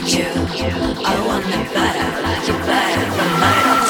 need you. I want it better, like you better than mine.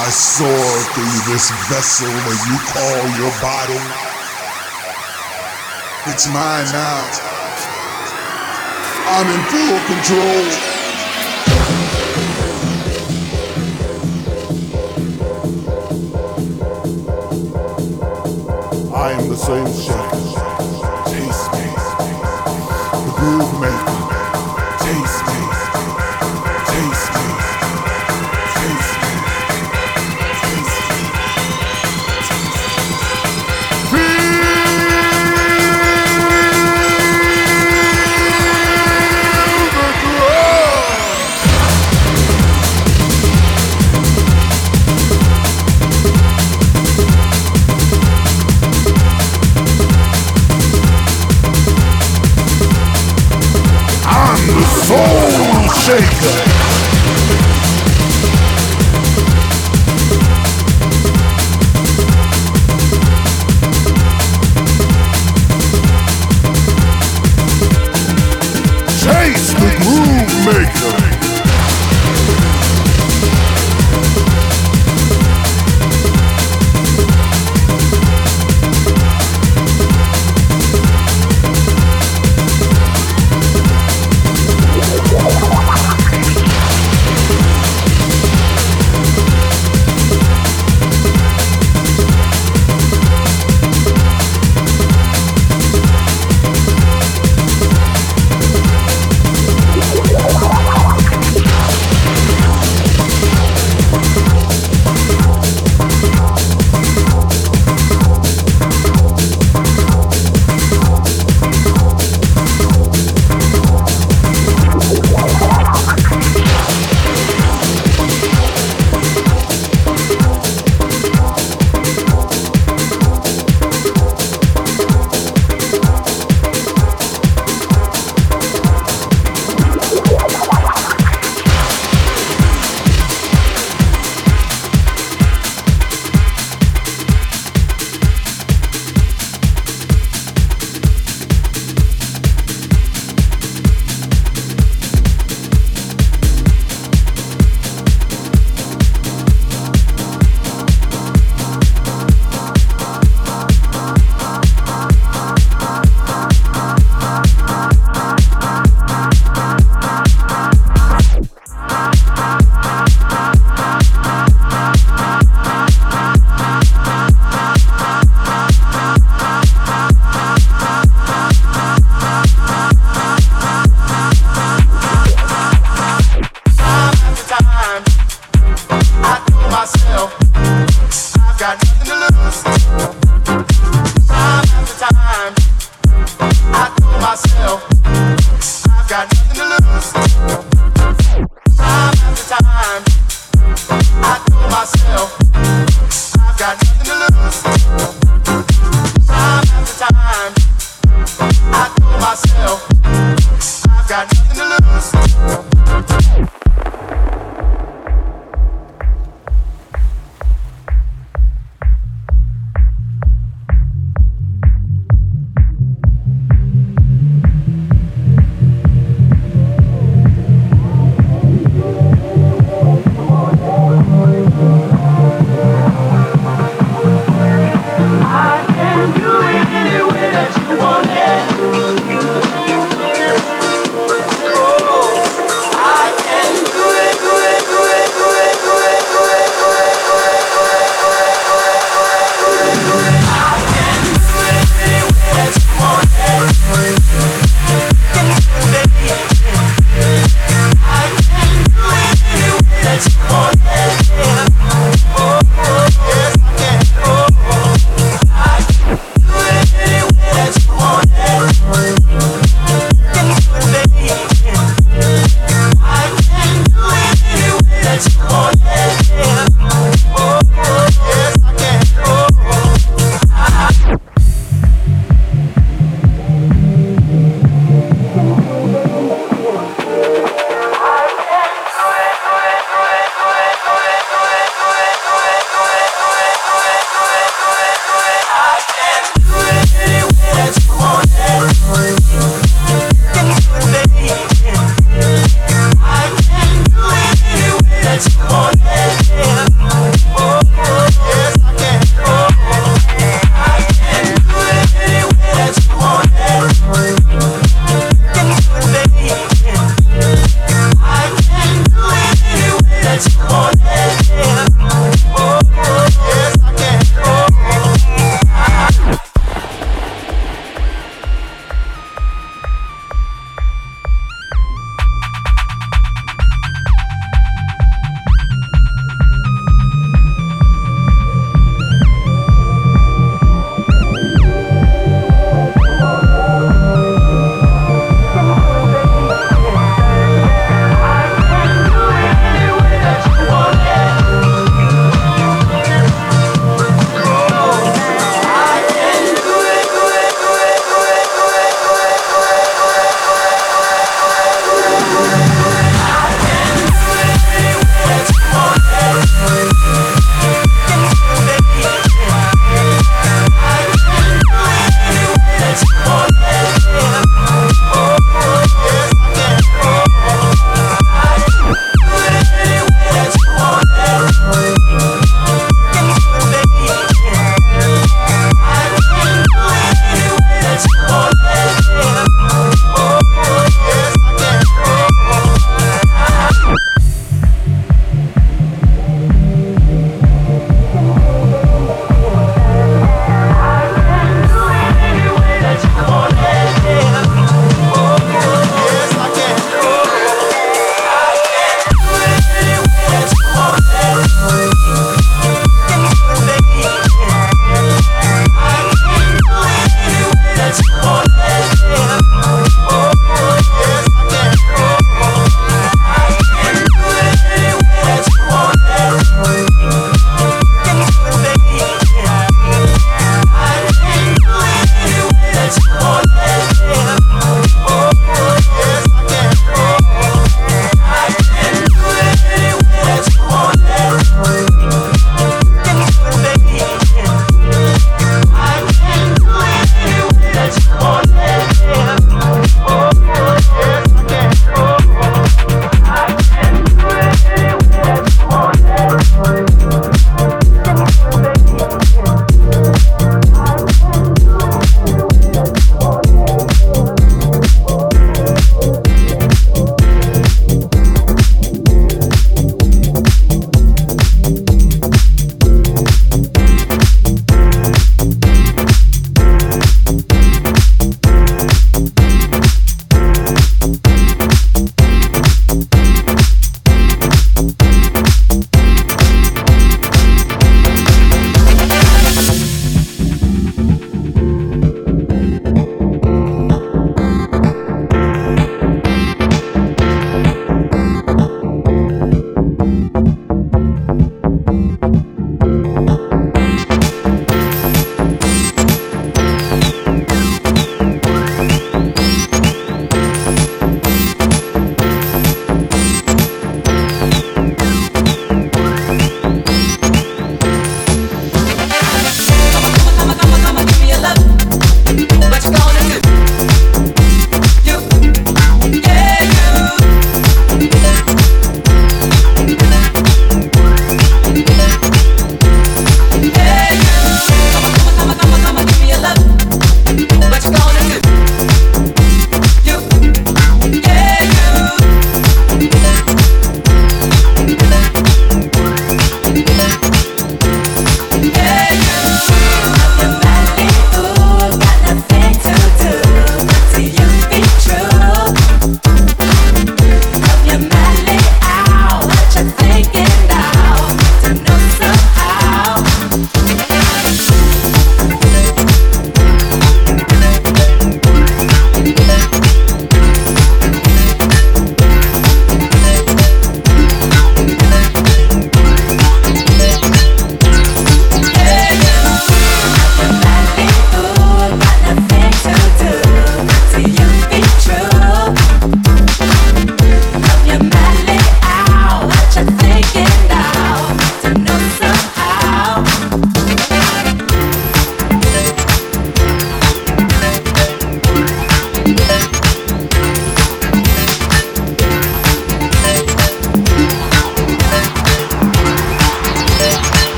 I soar through this vessel that you call your body. It's mine now. I'm in full control. I am the same shape.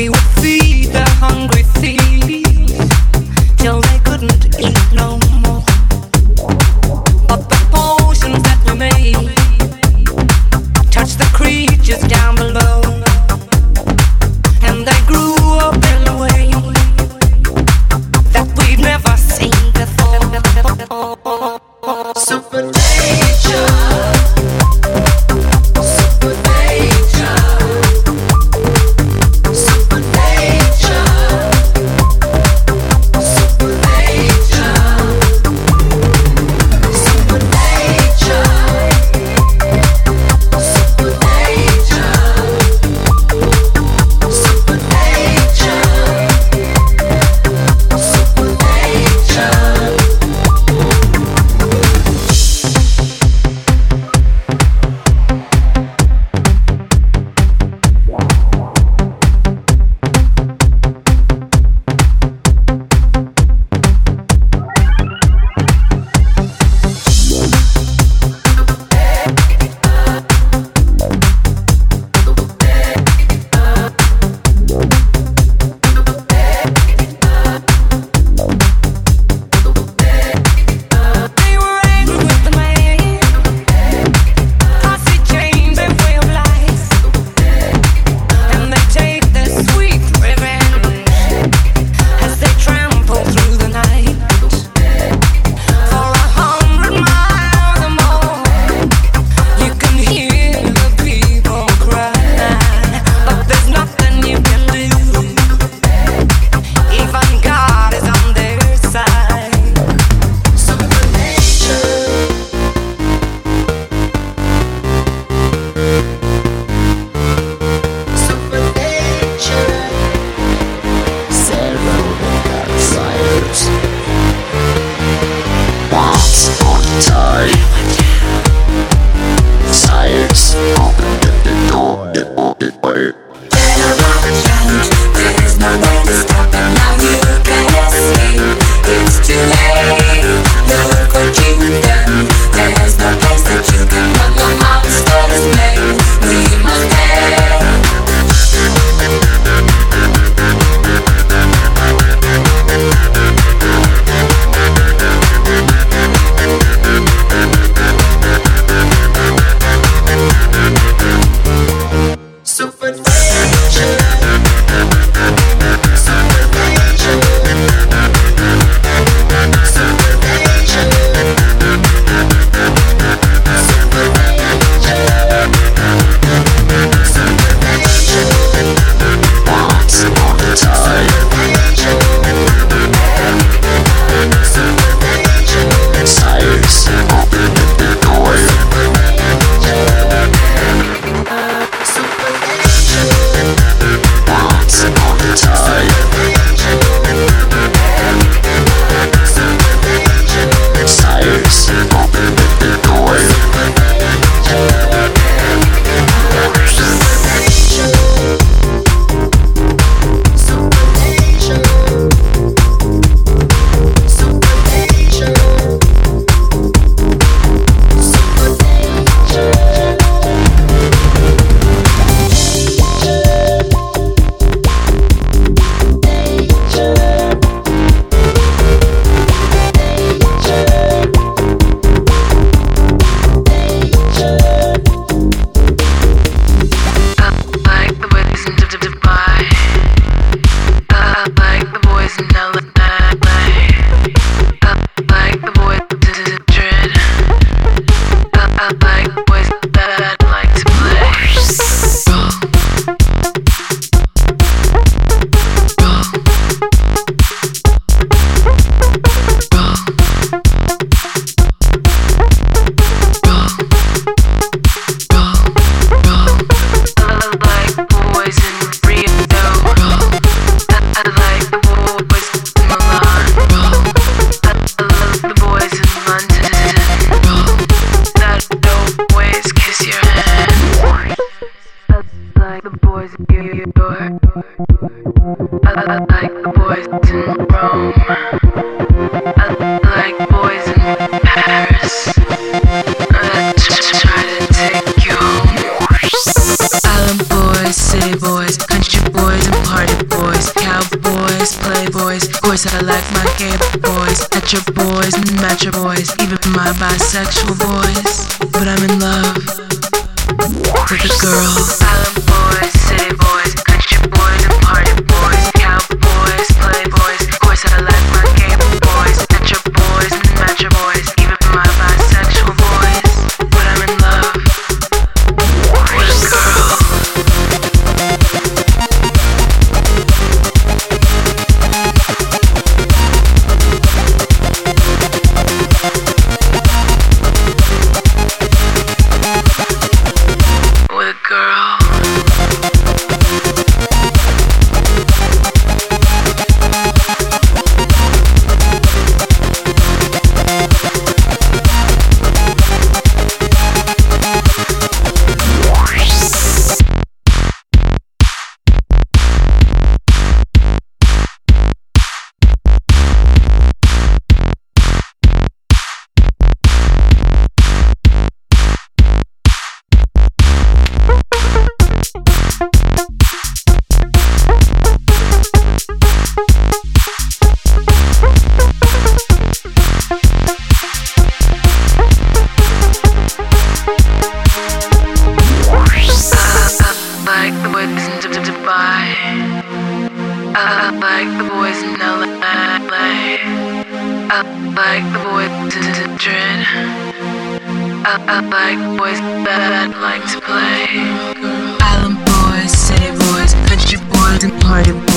we would feed the hungry thieves till they couldn't eat no more.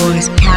voice.